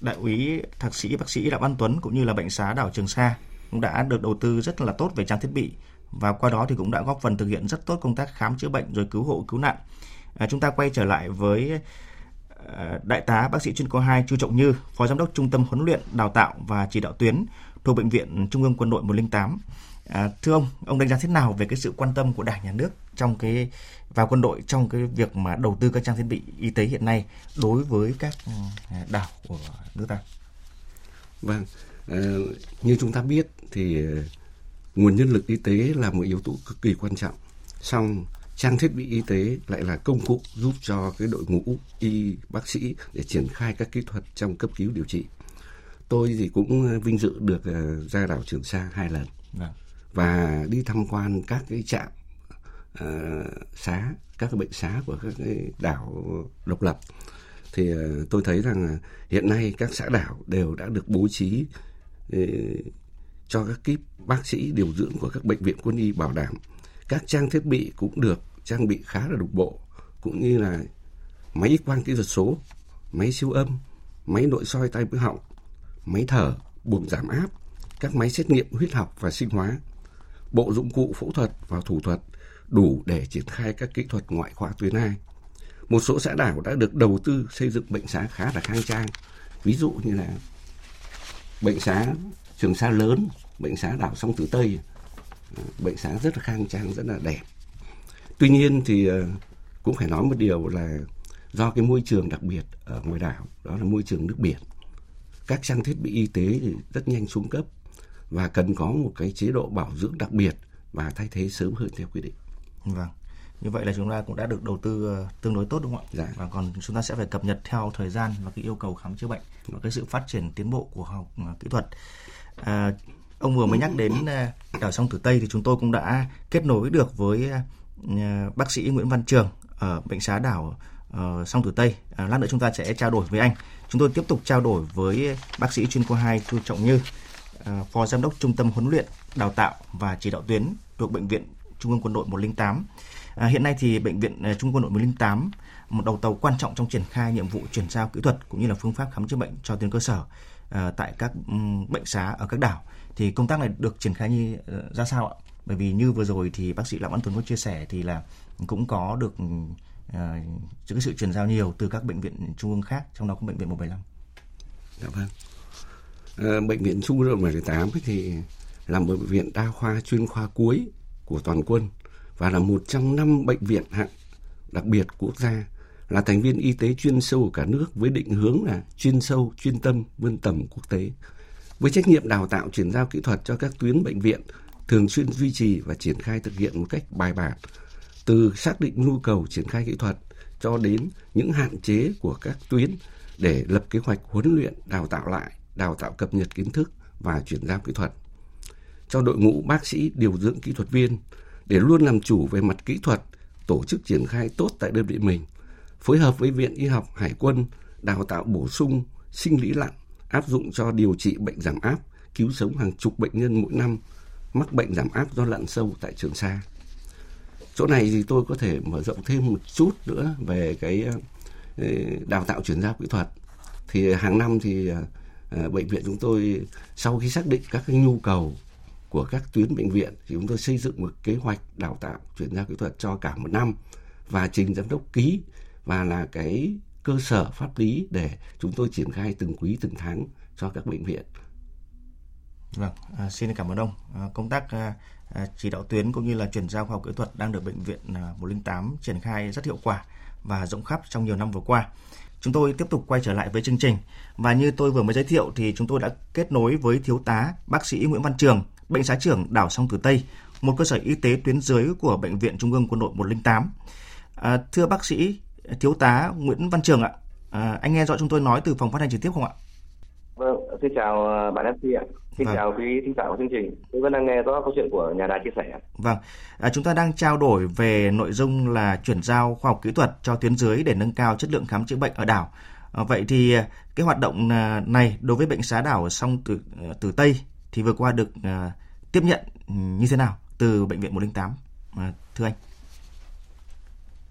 Speaker 3: đại úy thạc sĩ bác sĩ Đặng Văn Tuấn cũng như là bệnh xá đảo Trường Sa cũng đã được đầu tư rất là tốt về trang thiết bị và qua đó thì cũng đã góp phần thực hiện rất tốt công tác khám chữa bệnh rồi cứu hộ cứu nạn. À, chúng ta quay trở lại với à, đại tá bác sĩ chuyên khoa 2 Chu Trọng Như, phó giám đốc trung tâm huấn luyện, đào tạo và chỉ đạo tuyến thuộc bệnh viện Trung ương Quân đội 108. À, thưa ông, ông đánh giá thế nào về cái sự quan tâm của Đảng nhà nước trong cái vào quân đội trong cái việc mà đầu tư các trang thiết bị y tế hiện nay đối với các à, đảo của nước ta?
Speaker 4: Vâng, à, như chúng ta biết thì ờ, nguồn nhân lực y tế là một yếu tố cực kỳ quan trọng. Song trang thiết bị y tế lại là công cụ giúp cho cái đội ngũ y bác sĩ để triển khai các kỹ thuật trong cấp cứu điều trị. Tôi thì cũng vinh dự được ra đảo Trường Sa hai lần. Vâng và đi tham quan các cái trạm uh, xá các cái bệnh xá của các cái đảo độc lập. Thì uh, tôi thấy rằng hiện nay các xã đảo đều đã được bố trí uh, cho các kíp bác sĩ điều dưỡng của các bệnh viện quân y bảo đảm. Các trang thiết bị cũng được trang bị khá là đồng bộ cũng như là máy quang kỹ thuật số máy siêu âm máy nội soi tai mũi họng máy thở buồng giảm áp các máy xét nghiệm huyết học và sinh hóa bộ dụng cụ phẫu thuật và thủ thuật đủ để triển khai các kỹ thuật ngoại khoa tuyến 2. Một số xã đảo đã được đầu tư xây dựng bệnh xá khá là khang trang. Ví dụ như là bệnh xá Trường Sa lớn, bệnh xá đảo Sông Tử Tây, bệnh xá rất là khang trang, rất là đẹp. Tuy nhiên thì ờ, cũng phải nói một điều là do cái môi trường đặc biệt ở ngoài đảo, đó là môi trường nước biển. Các trang thiết bị y tế thì rất nhanh xuống cấp và cần có một cái chế độ bảo dưỡng đặc biệt và thay thế sớm hơn theo quy định.
Speaker 3: Vâng. Như vậy là chúng ta cũng đã được đầu tư ờ, tương đối tốt đúng không ạ?
Speaker 4: Dạ.
Speaker 3: Và còn chúng ta sẽ phải cập nhật theo thời gian và cái yêu cầu khám chữa bệnh và cái sự phát triển tiến bộ của học ờ, kỹ thuật. À, ông vừa mới nhắc đến đảo sông Tử Tây thì chúng tôi cũng đã kết nối được với bác sĩ Nguyễn Văn Trường ở bệnh xá đảo sông Tử Tây. À, lát nữa chúng ta sẽ trao đổi với anh. Chúng tôi tiếp tục trao đổi với bác sĩ chuyên khoa 2 Chu Trọng Như, phó giám đốc trung tâm huấn luyện, đào tạo và chỉ đạo tuyến thuộc bệnh viện Trung ương Quân đội 108. À, hiện nay thì bệnh viện à, Trung ương Quân đội 108 một đầu tàu quan trọng trong triển khai nhiệm vụ chuyển giao kỹ thuật cũng như là phương pháp khám chữa bệnh cho tuyến cơ sở à, tại các bệnh xá ở các đảo. Thì công tác này được triển khai như ờ, ra sao ạ? Bởi vì như vừa rồi thì bác sĩ Phạm Văn Tuấn có chia sẻ thì là cũng có được à, cái sự chuyển giao nhiều từ các bệnh viện trung ương khác, trong đó có bệnh viện 175.
Speaker 4: Dạ vâng. À, bệnh viện Trung ương 178 thì là một bệnh viện đa khoa chuyên khoa cuối của toàn quân và là một trong năm bệnh viện hạng đặc biệt quốc gia là thành viên y tế chuyên sâu của cả nước với định hướng là chuyên sâu, chuyên tâm, vươn tầm quốc tế. Với trách nhiệm đào tạo chuyển giao kỹ thuật cho các tuyến bệnh viện thường xuyên duy trì và triển khai thực hiện một cách bài bản từ xác định nhu cầu triển khai kỹ thuật cho đến những hạn chế của các tuyến để lập kế hoạch huấn luyện, đào tạo lại, đào tạo cập nhật kiến thức và chuyển giao kỹ thuật. Cho đội ngũ bác sĩ điều dưỡng kỹ thuật viên để luôn làm chủ về mặt kỹ thuật, tổ chức triển khai tốt tại đơn vị mình, phối hợp với Viện Y học Hải quân đào tạo bổ sung sinh lý lặn áp dụng cho điều trị bệnh giảm áp, cứu sống hàng chục bệnh nhân mỗi năm mắc bệnh giảm áp do lặn sâu tại Trường Sa. Chỗ này thì tôi có thể mở rộng thêm một chút nữa về cái ờ, đào tạo chuyển giao kỹ thuật. Thì hàng năm thì ờ, ờ, bệnh viện chúng tôi sau khi xác định các cái nhu cầu của các tuyến bệnh viện thì chúng tôi xây dựng một kế hoạch đào tạo chuyển giao kỹ thuật cho cả một năm và trình giám đốc ký và là cái cơ sở pháp lý để chúng tôi triển khai từng quý từng tháng cho các bệnh viện.
Speaker 3: Vâng, à, xin cảm ơn ông. À, công tác à, à chỉ đạo tuyến cũng như là chuyển giao khoa học kỹ thuật đang được bệnh viện à, 108 triển khai rất hiệu quả và rộng khắp trong nhiều năm vừa qua. Chúng tôi tiếp tục quay trở lại với chương trình và như tôi vừa mới giới thiệu thì chúng tôi đã kết nối với thiếu tá bác sĩ Nguyễn Văn Trường, bệnh xá trưởng đảo Sông Tử Tây, một cơ sở y tế tuyến dưới của bệnh viện Trung ương Quân đội 108. À, thưa bác sĩ thiếu tá Nguyễn Văn Trường ạ, à, anh nghe rõ chúng tôi nói từ phòng phát thanh trực tiếp không ạ?
Speaker 12: Vâng, xin chào ờ, bạn MC ạ. Xin
Speaker 3: Vâng.
Speaker 12: chào quý thính giả của chương trình. Tôi vẫn đang nghe rõ câu chuyện của nhà đài chia sẻ.
Speaker 3: Vâng, à, chúng ta đang trao đổi về nội dung là chuyển giao khoa học kỹ thuật cho tuyến dưới để nâng cao chất lượng khám chữa bệnh ở đảo. À, vậy thì à, cái hoạt động à, này đối với bệnh xá đảo sông Tử, à, Tử Tây thì vừa qua được uh, tiếp nhận ừ, như thế nào từ bệnh viện 108? À, thưa anh.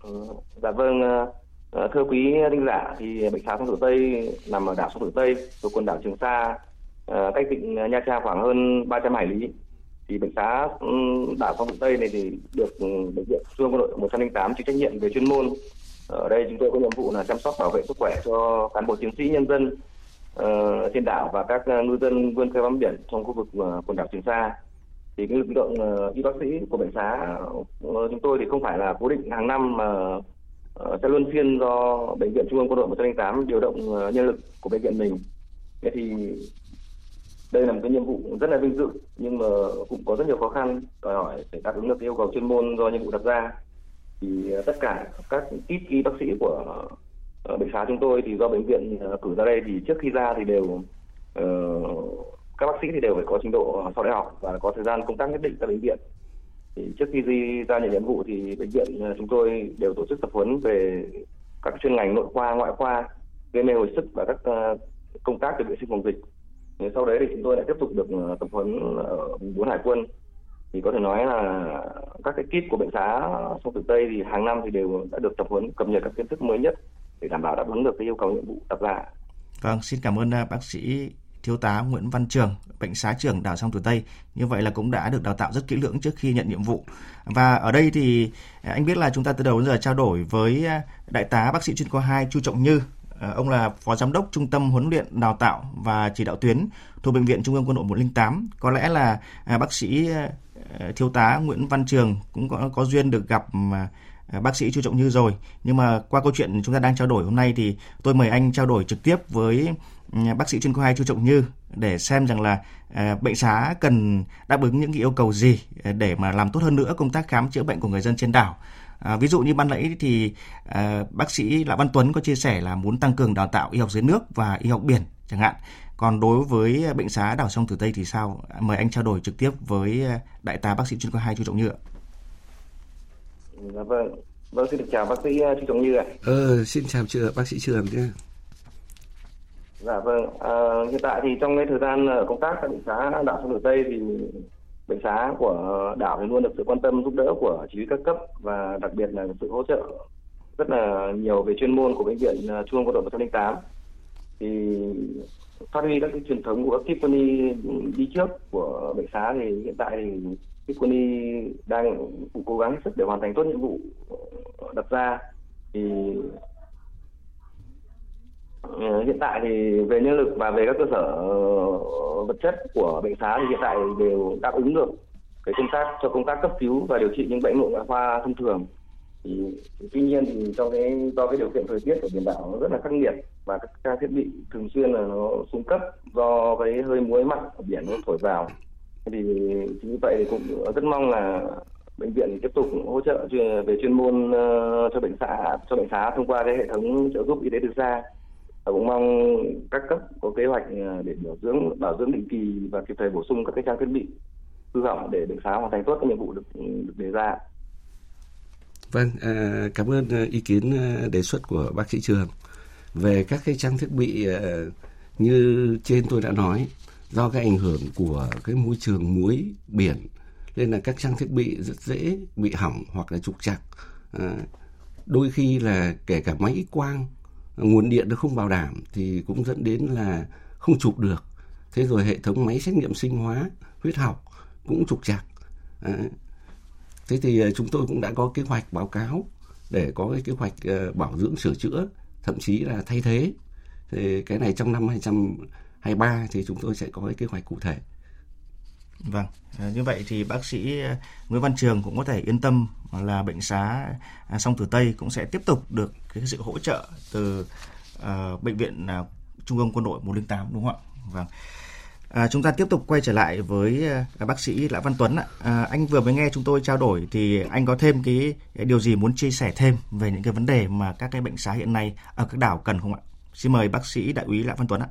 Speaker 12: Ừ, Dạ vâng, uh, thưa quý thính giả thì bệnh xá sông Tử Tây nằm ở đảo sông Tử Tây, thuộc quần đảo Trường Sa, uh, cách vịnh Nha Trang khoảng hơn 300 hải lý. Thì bệnh xá ừ, đảo sông Tử Tây này thì được ừ, bệnh viện Trung quân đội 108 chịu trách nhiệm về chuyên môn. Ở đây chúng tôi có nhiệm vụ là chăm sóc bảo vệ sức khỏe cho cán bộ chiến sĩ nhân dân Ờ, trên đảo và các ờ, ngư dân vươn khơi bám biển trong khu vực ờ, quần đảo Trường Sa. Thì cái lực lượng y bác sĩ của bệnh xá chúng tôi thì không phải là cố định hàng năm mà sẽ luân phiên do bệnh viện trung ương quân đội 108 điều động nhân lực của bệnh viện mình. Thế thì đây là một cái nhiệm vụ rất là vinh dự, nhưng mà cũng có rất nhiều khó khăn, đòi hỏi để đáp ứng được yêu cầu chuyên môn do nhiệm vụ đặt ra. Thì tất cả các kíp y bác sĩ của Ờ, bệnh xá chúng tôi thì do bệnh viện ờ, cử ra đây thì trước khi ra thì đều uh, các bác sĩ thì đều phải có trình độ sau đại học và có thời gian công tác nhất định tại bệnh viện. Thì trước khi đi ra nhận nhiệm vụ thì bệnh viện chúng tôi đều tổ chức tập huấn về các chuyên ngành nội khoa ngoại khoa gây mê hồi sức và các công tác về vệ sinh phòng dịch. Sau đấy thì chúng tôi lại tiếp tục được tập huấn ở bốn hải quân. Thì có thể nói là các cái kit của bệnh xá sông tử tây thì hàng năm thì đều đã được tập huấn cập nhật các kiến thức mới nhất để đảm bảo đáp ứng được cái yêu cầu nhiệm vụ đặt ra
Speaker 3: Vâng, xin cảm ơn à, bác sĩ thiếu tá Nguyễn Văn Trường, bệnh xá trưởng đảo sông Tử Tây. Như vậy là cũng đã được đào tạo rất kỹ lưỡng trước khi nhận nhiệm vụ. Và ở đây thì à, anh biết là chúng ta từ đầu đến giờ trao đổi với à, đại tá bác sĩ chuyên khoa 2 Chu Trọng Như. Ông là phó giám đốc trung tâm huấn luyện đào tạo và chỉ đạo tuyến thuộc bệnh viện Trung ương Quân đội 108. Có lẽ là bác sĩ thiếu tá Nguyễn Văn Trường cũng có có duyên được gặp À, bác sĩ Chu Trọng Như rồi. Nhưng mà qua câu chuyện chúng ta đang trao đổi hôm nay thì tôi mời anh trao đổi trực tiếp với ừ, bác sĩ chuyên khoa 2 Chu Trọng Như để xem rằng là à, bệnh xá cần đáp ứng những cái yêu cầu gì à, để mà làm tốt hơn nữa công tác khám chữa bệnh của người dân trên đảo. À, ví dụ như ban nãy thì à, bác sĩ Lã Văn Tuấn có chia sẻ là muốn tăng cường đào tạo y học dưới nước và y học biển chẳng hạn. Còn đối với bệnh xá đảo sông Tử Tây thì sao? Mời anh trao đổi trực tiếp với đại tá bác sĩ chuyên khoa 2 Chu Trọng Như ạ.
Speaker 12: Dạ vâng. Vâng xin được chào bác sĩ Chu Trọng Như ạ.
Speaker 4: Ờ xin chào chưa bác sĩ Trường nhé.
Speaker 12: Dạ vâng. À, hiện tại thì trong cái thời gian công tác tại bệnh xá đảo sông Tử Tây thì bệnh xá của đảo thì luôn được sự quan tâm giúp đỡ của chỉ huy các cấp và đặc biệt là sự hỗ trợ rất là nhiều về chuyên môn của bệnh viện Trung ương quân đội 108 thì phát huy các cái truyền thống của các quân y đi trước của bệnh xá thì hiện tại thì kíp quân y đang cố gắng hết sức để hoàn thành tốt nhiệm vụ ờ, đặt ra. Thì ờ, hiện tại thì về nhân lực và về các cơ sở ờ, vật chất của bệnh xá thì hiện tại đều đáp ứng được cái công tác cho công tác cấp cứu và điều trị những bệnh nội ngoại khoa thông thường. Thì, tuy nhiên thì trong cái, do cái điều kiện thời tiết của biển đảo nó rất là khắc nghiệt và các trang thiết bị thường xuyên là nó xuống cấp do cái hơi muối mặn ở biển nó thổi vào thì như vậy thì cũng rất mong là bệnh viện tiếp tục hỗ trợ về chuyên môn ờ, cho bệnh xã cho bệnh xá thông qua cái hệ thống trợ giúp y tế từ xa và cũng mong các cấp có kế hoạch ờ, để bảo dưỡng bảo dưỡng định kỳ và kịp thời bổ sung các cái trang thiết bị hư hỏng để bệnh xá hoàn thành tốt các nhiệm vụ được, được đề ra.
Speaker 4: Vâng, à, cảm ơn ý kiến đề xuất của bác sĩ Trường về các cái trang thiết bị như trên tôi đã nói do cái ảnh hưởng của cái môi trường muối biển, nên là các trang thiết bị rất dễ bị hỏng hoặc là trục trặc. À, đôi khi là kể cả máy quang, nguồn điện nó không bảo đảm thì cũng dẫn đến là không chụp được. Thế rồi hệ thống máy xét nghiệm sinh hóa, huyết học cũng trục trặc. À, thế thì à, chúng tôi cũng đã có kế hoạch báo cáo để có cái kế hoạch bảo dưỡng sửa chữa, thậm chí là thay thế. Thì cái này trong năm 23 thì chúng tôi sẽ có cái kế hoạch cụ thể
Speaker 3: Vâng, à, như vậy thì bác sĩ à, Nguyễn Văn Trường cũng có thể yên tâm là bệnh xá à, song sông Tử Tây cũng sẽ tiếp tục được cái sự hỗ trợ từ uh, bệnh viện Trung ương Quân đội 108 đúng không ạ? Vâng. À, chúng ta tiếp tục quay trở lại với à, bác sĩ Lã Văn Tuấn ạ. À, anh vừa mới nghe chúng tôi trao đổi thì anh có thêm cái, cái điều gì muốn chia sẻ thêm về những cái vấn đề mà các cái bệnh xá hiện nay ở các đảo cần không ạ? Xin mời bác sĩ đại úy Lã Văn Tuấn ạ.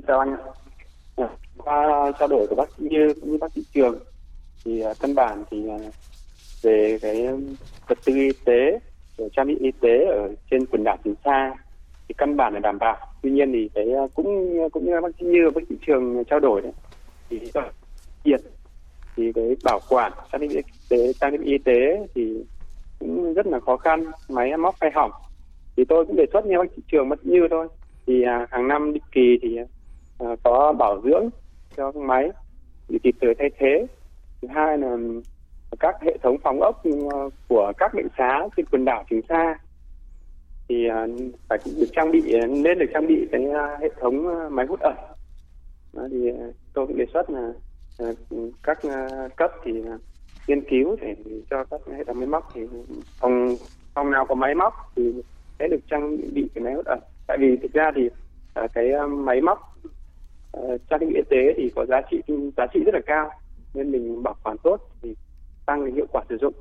Speaker 5: Xin chào anh. À, qua trao đổi của bác sĩ như cũng như bác sĩ Trường thì à, căn bản thì à, về cái vật tư y tế, trang bị y tế ở trên quần đảo Trường Sa thì căn bản là đảm bảo. Tuy nhiên thì cái à, cũng cũng như bác sĩ như bác sĩ trường trao đổi đấy thì hiện thì cái bảo quản trang thiết bị y tế trang thiết bị y tế thì cũng rất là khó khăn máy móc hay hỏng. Thì tôi cũng đề xuất như bác sĩ trường mất như thôi. Thì hàng năm định kỳ thì Ờ, có bảo dưỡng cho máy để kịp thời thay thế. Thứ hai là các hệ thống phòng ốc ờ, của các bệnh xá trên quần đảo Trường Sa. Thì ờ, phải được trang bị nên được trang bị cái hệ thống máy hút ẩm. Đó, thì tôi cũng đề xuất là các cấp thì nghiên cứu để cho các hệ thống máy móc thì phòng phòng nào có máy móc thì sẽ được trang bị cái máy hút ẩm. Tại vì thực ra thì cái máy móc trang thiết bị y tế thì có giá trị giá trị rất là cao nên mình bảo quản tốt thì tăng hiệu quả sử dụng.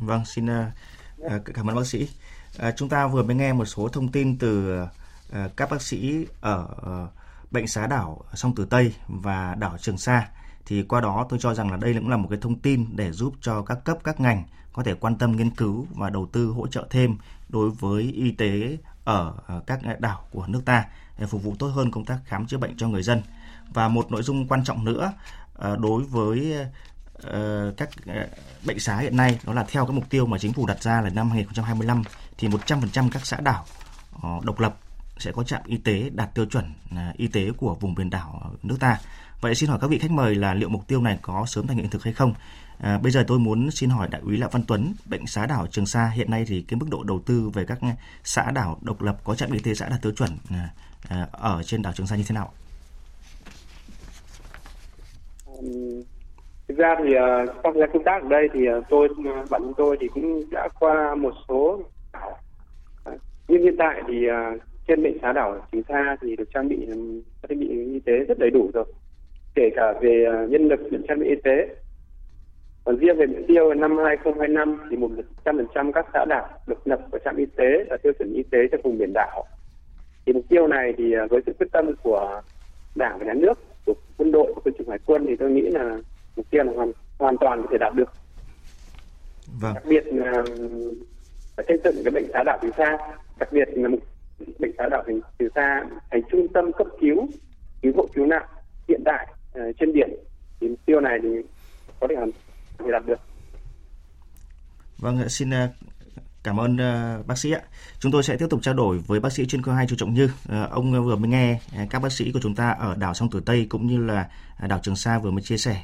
Speaker 3: Vâng xin uh, cảm ơn bác sĩ. À, chúng ta vừa mới nghe một số thông tin từ uh, các bác sĩ ở uh, bệnh xá đảo sông Tử Tây và đảo Trường Sa. Thì qua đó tôi cho rằng là đây cũng là một cái thông tin để giúp cho các cấp các ngành có thể quan tâm nghiên cứu và đầu tư hỗ trợ thêm đối với y tế ở các đảo của nước ta để phục vụ tốt hơn công tác khám chữa bệnh cho người dân. Và một nội dung quan trọng nữa ờ, đối với ờ, các ờ, bệnh xá hiện nay đó là theo cái mục tiêu mà chính phủ đặt ra là năm 2025 thì 100% các xã đảo độc lập sẽ có trạm y tế đạt tiêu chuẩn y tế của vùng biển đảo nước ta. Vậy xin hỏi các vị khách mời là liệu mục tiêu này có sớm thành hiện thực hay không? À, bây giờ tôi muốn xin hỏi đại úy Lạ Văn Tuấn, bệnh xá đảo Trường Sa hiện nay thì cái mức độ đầu tư về các xã đảo độc lập có trạm y tế xã đạt tiêu chuẩn à, À, ở trên đảo Trường Sa như thế nào?
Speaker 5: Thực ra thì ờ, trong thời công tác ở đây thì ờ, tôi ờ, bản thân tôi thì cũng đã qua một số đảo. nhưng hiện tại thì trên bệnh xá đảo Trường Sa thì được trang bị các thiết bị y tế rất đầy đủ rồi kể cả về nhân lực trang bị y tế Còn riêng về mục tiêu năm 2025 thì 100% các xã đảo được lập vào trạm y tế và tiêu chuẩn y tế cho vùng biển đảo. Thì mục tiêu này thì với sự quyết tâm của Đảng và Nhà nước, của quân đội, của quân chủng hải quân thì tôi nghĩ là mục tiêu là hoàn hoàn toàn có thể đạt được.
Speaker 3: Vâng.
Speaker 5: Đặc biệt là xây dựng cái bệnh xá đảo Trường Sa, đặc biệt là mục bệnh xá đảo Trường Sa thành trung tâm cấp cứu cứu hộ cứu nạn hiện đại uh, trên biển thì mục tiêu này thì có thể hoàn thể đạt được.
Speaker 3: Vâng, xin cảm ơn uh, bác sĩ ạ. Chúng tôi sẽ tiếp tục trao đổi với bác sĩ chuyên khoa 2 Chu Trọng Như. Uh, ông vừa mới nghe ờ, các bác sĩ của chúng ta ở đảo Song Tử Tây cũng như là đảo Trường Sa vừa mới chia sẻ.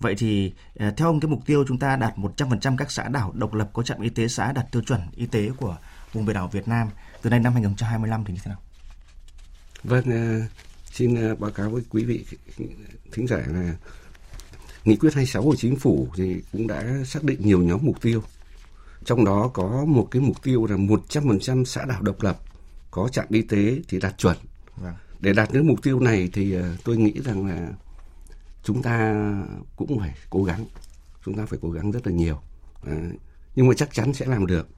Speaker 3: Vậy thì uh, theo ông cái mục tiêu chúng ta đạt 100% các xã đảo độc lập có trạm y tế xã đạt tiêu chuẩn y tế của vùng biển đảo Việt Nam từ nay năm 2025 thì như thế nào?
Speaker 4: Vâng, uh, xin báo cáo với quý vị thính giả là Nghị quyết 26 của chính phủ thì cũng đã xác định nhiều nhóm mục tiêu. Trong đó có một cái mục tiêu là 100% xã đảo độc lập có trạm y tế thì đạt chuẩn.
Speaker 3: Vâng.
Speaker 4: Để đạt đến mục tiêu này thì tôi nghĩ rằng là chúng ta cũng phải cố gắng. Chúng ta phải cố gắng rất là nhiều. À, nhưng mà chắc chắn sẽ làm được.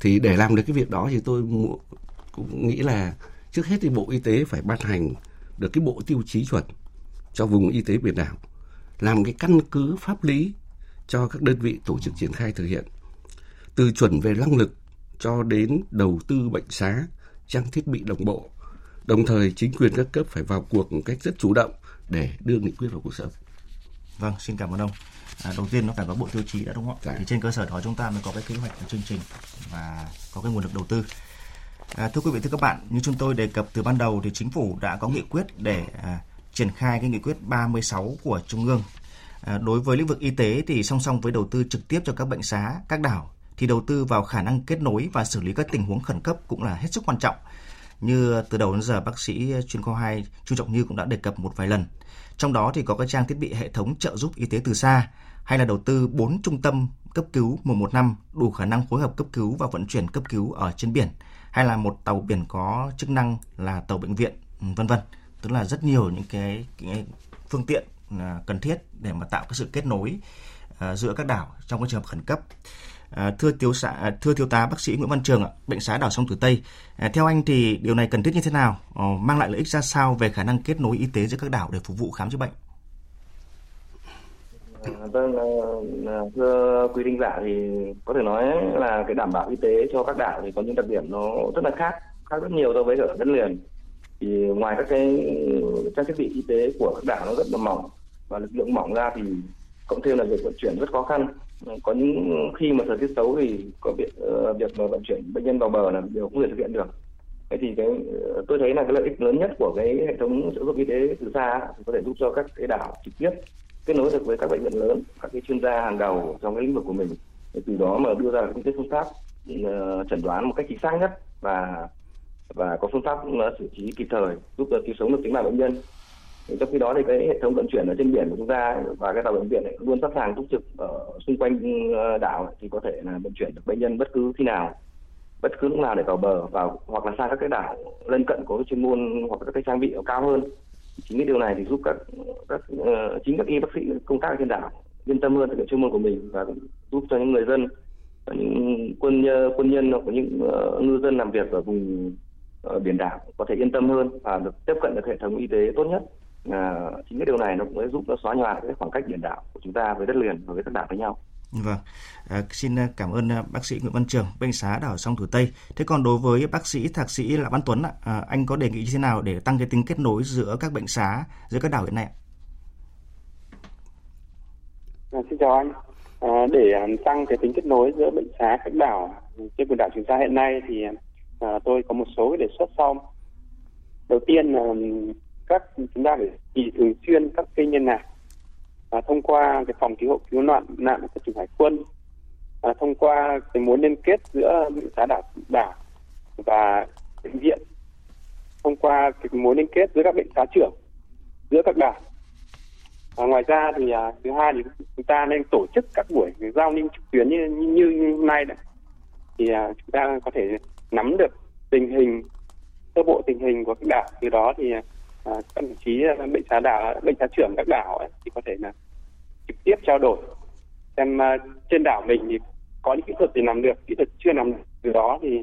Speaker 4: Thì để làm được cái việc đó thì tôi cũng nghĩ là trước hết thì Bộ Y tế phải ban hành được cái bộ tiêu chí chuẩn cho vùng y tế biển đảo làm cái căn cứ pháp lý cho các đơn vị tổ chức triển khai thực hiện từ chuẩn về năng lực cho đến đầu tư bệnh xá trang thiết bị đồng bộ. Đồng thời chính quyền các cấp phải vào cuộc một cách rất chủ động để đưa nghị quyết vào cuộc sống.
Speaker 3: Vâng xin cảm ơn ông. À, đầu tiên nó phải có bộ tiêu chí đã đúng không
Speaker 4: dạ.
Speaker 3: thì trên cơ sở đó chúng ta mới có cái kế hoạch chương trình và có cái nguồn lực đầu tư. À, thưa quý vị thưa các bạn như chúng tôi đề cập từ ban đầu thì chính phủ đã có nghị quyết để à, triển khai cái nghị quyết 36 của Trung ương. À, đối với lĩnh vực y tế thì song song với đầu tư trực tiếp cho các bệnh xá, các đảo thì đầu tư vào khả năng kết nối và xử lý các tình huống khẩn cấp cũng là hết sức quan trọng. Như từ đầu đến giờ bác sĩ chuyên khoa 2 Chu Trọng Như cũng đã đề cập một vài lần. Trong đó thì có các trang thiết bị hệ thống trợ giúp y tế từ xa hay là đầu tư 4 trung tâm cấp cứu 115 đủ khả năng phối hợp cấp cứu và vận chuyển cấp cứu ở trên biển hay là một tàu biển có chức năng là tàu bệnh viện ừ, vân vân tức là rất nhiều những cái, cái phương tiện à, cần thiết để mà tạo cái sự kết nối uh, giữa các đảo trong cái trường hợp khẩn cấp. À, thưa thiếu xã, à, thưa thiếu tá bác sĩ Nguyễn Văn Trường ạ, bệnh xá đảo sông Tử Tây, à, theo anh thì điều này cần thiết như thế nào, à, mang lại lợi ích ra sao về khả năng kết nối y tế giữa các đảo để phục vụ khám chữa bệnh?
Speaker 12: À, vâng, à, thưa quý đinh giả thì có thể nói là cái đảm bảo y tế cho các đảo thì có những đặc điểm nó rất là khác, khác rất nhiều so với ở đất liền. Thì ngoài các cái trang thiết bị y tế của các đảo nó rất là mỏng và lực lượng mỏng ra thì cộng thêm là việc vận chuyển rất khó khăn có những khi mà thời tiết xấu thì có việc uh, việc mà vận chuyển bệnh nhân vào bờ là đều không thể thực hiện được. Thế thì cái ờ, tôi thấy là cái lợi ích lớn nhất của cái hệ thống trợ giúp y tế từ xa thì có thể giúp cho các cái đảo trực tiếp kết nối được với các bệnh viện lớn các cái chuyên gia hàng đầu trong cái lĩnh vực của mình. Để từ đó mà đưa ra những cái phương pháp ờ, chẩn đoán một cách chính xác nhất và và có phương pháp xử trí kịp thời giúp cứu sống được tính mạng bệnh nhân thì trong khi đó thì cái hệ thống vận chuyển ở trên biển của chúng ta và cái tàu bệnh viện này luôn sẵn sàng túc trực ở xung quanh ờ, đảo thì có thể là vận chuyển được bệnh nhân bất cứ khi nào bất cứ lúc nào để vào bờ và hoặc là sang các cái đảo lân cận có chuyên môn hoặc các cái trang bị cao hơn. Chính cái điều này thì giúp các các uh, chính các y bác sĩ công tác trên đảo yên tâm hơn thực hiện chuyên môn của mình và giúp cho những người dân những quân quân nhân hoặc những uh, ngư dân làm việc ở vùng uh, biển đảo có thể yên tâm hơn và được tiếp cận được hệ thống y tế tốt nhất à, chính cái điều này nó cũng sẽ giúp nó xóa nhòa cái khoảng cách biển đảo của chúng ta với đất liền và với các đảo với nhau
Speaker 3: Vâng, à, xin cảm ơn bác sĩ Nguyễn Văn Trường, bệnh xá đảo sông Tử Tây. Thế còn đối với bác sĩ thạc sĩ Lạc Văn Tuấn, à, anh có đề nghị như thế nào để tăng cái tính kết nối giữa các bệnh xá, giữa các đảo hiện nay?
Speaker 5: À, xin chào anh. À, để tăng cái tính kết nối giữa bệnh xá các đảo trên quần đảo Trường Sa hiện nay thì à, tôi có một số cái đề xuất sau đầu tiên là các chúng ta phải chỉ thường xuyên các kênh liên lạc à, thông qua cái phòng cứu hộ cứu nạn nạn của chủng hải quân à, thông qua cái mối liên kết giữa xã đảo đảo và bệnh viện thông qua cái mối liên kết giữa các bệnh xá trưởng giữa các đảo. À, ngoài ra thì à, thứ hai thì chúng ta nên tổ chức các buổi giao lưu trực tuyến như như, như nay này thì à, chúng ta có thể nắm được tình hình sơ bộ tình hình của các đảo. Từ đó thì à, à, các đồng chí à, bệnh xá đảo bệnh xá trưởng các đảo ấy, thì có thể là trực tiếp trao đổi xem uh, trên đảo mình thì có những kỹ thuật gì làm được kỹ thuật chưa làm được từ đó thì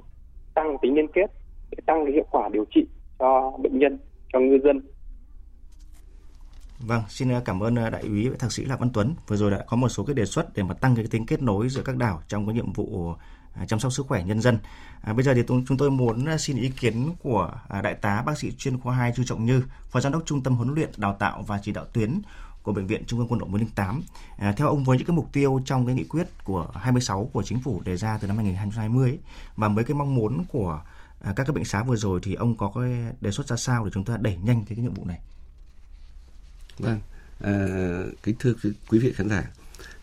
Speaker 5: tăng tính liên kết để tăng cái hiệu quả điều trị cho bệnh nhân cho ngư dân
Speaker 3: Vâng, xin à, cảm ơn đại úy thạc sĩ Lạc Văn Tuấn. Vừa rồi đã có một số cái đề xuất để mà tăng cái tính kết nối giữa các đảo trong cái nhiệm vụ À, chăm sóc sức khỏe nhân dân. À, bây giờ thì chúng tôi muốn à, xin ý kiến của à, đại tá bác sĩ chuyên khoa 2 Chu Trọng Như, phó giám đốc trung tâm huấn luyện, đào tạo và chỉ đạo tuyến của bệnh viện Trung ương Quân đội 108. À, theo ông với những cái mục tiêu trong cái nghị quyết của 26 của chính phủ đề ra từ năm 2020 ấy, và với cái mong muốn của à, các cái bệnh xá vừa rồi thì ông có cái đề xuất ra sao để chúng ta đẩy nhanh cái, cái nhiệm vụ này?
Speaker 4: Vâng, à, kính thưa quý vị khán giả,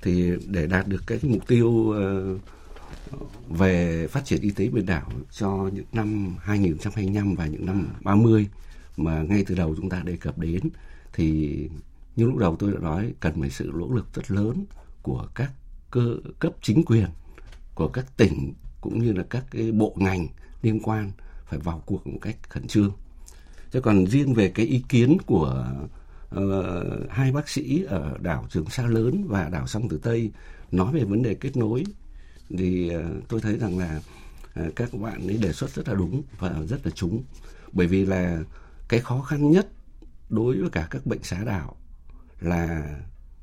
Speaker 4: thì để đạt được cái mục tiêu uh, về phát triển y tế biển đảo cho những năm 2025 và những năm 30 mà ngay từ đầu chúng ta đề cập đến thì như lúc đầu tôi đã nói cần phải sự nỗ lực rất lớn của các cơ cấp chính quyền của các tỉnh cũng như là các cái bộ ngành liên quan phải vào cuộc một cách khẩn trương. Thế còn riêng về cái ý kiến của uh, hai bác sĩ ở đảo Trường Sa lớn và đảo Song Tử Tây nói về vấn đề kết nối thì ờ, tôi thấy rằng là ờ, các bạn ấy đề xuất rất là đúng và rất là trúng. Bởi vì là cái khó khăn nhất đối với cả các bệnh xá đảo là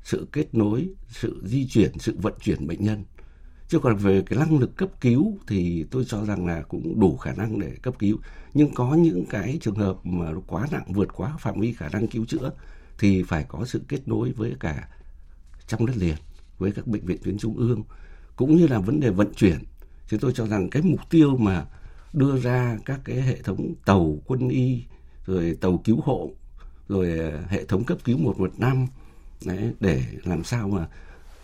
Speaker 4: sự kết nối, sự di chuyển, sự vận chuyển bệnh nhân. Chứ còn về cái năng lực cấp cứu thì tôi cho rằng là cũng đủ khả năng để cấp cứu. Nhưng có những cái trường hợp mà nó quá nặng, vượt quá phạm vi khả năng cứu chữa thì phải có sự kết nối với cả trong đất liền, với các bệnh viện tuyến trung ương cũng như là vấn đề vận chuyển thì tôi cho rằng cái mục tiêu mà đưa ra các cái hệ thống tàu quân y rồi tàu cứu hộ rồi ờ, hệ thống cấp cứu 115 đấy, để làm sao mà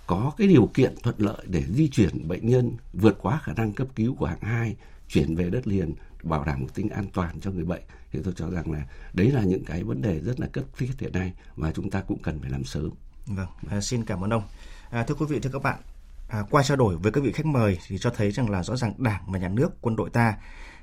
Speaker 4: có cái điều kiện thuận lợi để di chuyển bệnh nhân vượt quá khả năng cấp cứu của hạng 2 chuyển về đất liền bảo đảm một tính an toàn cho người bệnh thì tôi cho rằng là đấy là những cái vấn đề rất là cấp thiết hiện nay và chúng ta cũng cần phải làm sớm.
Speaker 3: Vâng, à, xin cảm ơn ông. À, thưa quý vị, thưa các bạn, à, qua trao đổi với các vị khách mời thì cho thấy rằng là rõ ràng Đảng và Nhà nước, quân đội ta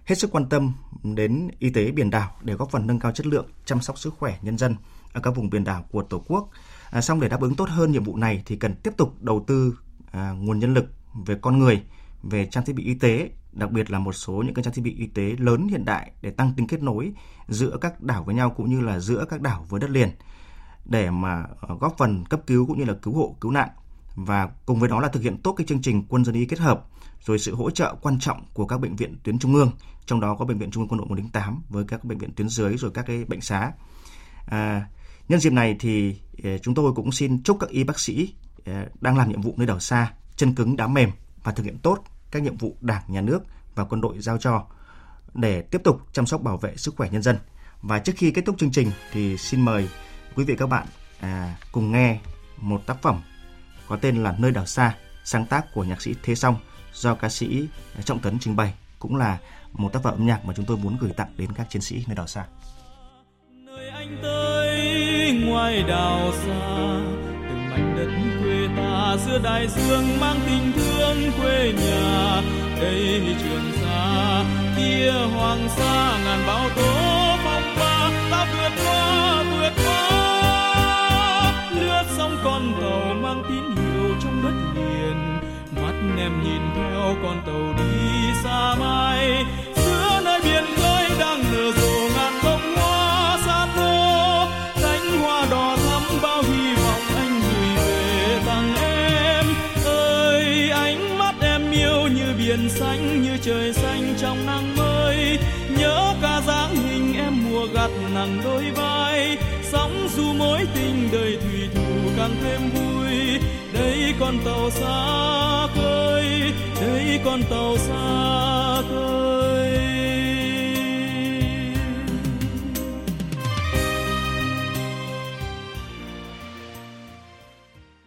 Speaker 3: hết sức quan tâm đến y tế biển đảo để góp phần nâng cao chất lượng chăm sóc sức khỏe nhân dân ở các vùng biển đảo của Tổ quốc. À, xong để đáp ứng tốt hơn nhiệm vụ này thì cần tiếp tục đầu tư à, nguồn nhân lực về con người, về trang thiết bị y tế, đặc biệt là một số những cái trang thiết bị y tế lớn hiện đại để tăng tính kết nối giữa các đảo với nhau cũng như là giữa các đảo với đất liền để mà ờ, góp phần cấp cứu cũng như là cứu hộ cứu nạn và cùng với đó là thực hiện tốt cái chương trình quân dân y kết hợp rồi sự hỗ trợ quan trọng của các bệnh viện tuyến trung ương trong đó có bệnh viện trung ương quân đội 108 với các bệnh viện tuyến dưới rồi các cái bệnh xá. À, nhân dịp này thì à, chúng tôi cũng xin chúc các y bác sĩ à, đang làm nhiệm vụ nơi đảo xa chân cứng đá mềm và thực hiện tốt các nhiệm vụ đảng nhà nước và quân đội giao cho để tiếp tục chăm sóc bảo vệ sức khỏe nhân dân. Và trước khi kết thúc chương trình thì xin mời quý vị các bạn à, cùng nghe một tác phẩm có tên là Nơi đảo xa, sáng tác của nhạc sĩ Thế Song do ca sĩ à, Trọng Tấn trình bày, cũng là một tác phẩm âm nhạc mà chúng tôi muốn gửi tặng đến các chiến sĩ nơi đảo xa.
Speaker 13: Nơi anh tới ngoài đảo xa, từng mảnh đất quê ta giữa đại dương mang tình thương quê nhà. Đây trường sa, kia hoàng sa ngàn bão tố phong ba, ta vượt qua vượt qua sóng con tàu mang tín hiệu trong đất liền. Mắt em nhìn theo con tàu đi xa mai. Giữa nơi biển khơi đang nở rộ ngàn bông hoa xa lô cánh hoa đỏ thắm bao hy vọng anh gửi về tặng em. Ơi, ánh mắt em yêu như biển xanh, như trời xanh trong nắng mới. Nhớ ca dáng hình em mùa gặt nặng đôi vai. Sóng dù mối tình đời thủy càng thêm vui. Đây con tàu xa khơi đây con tàu xa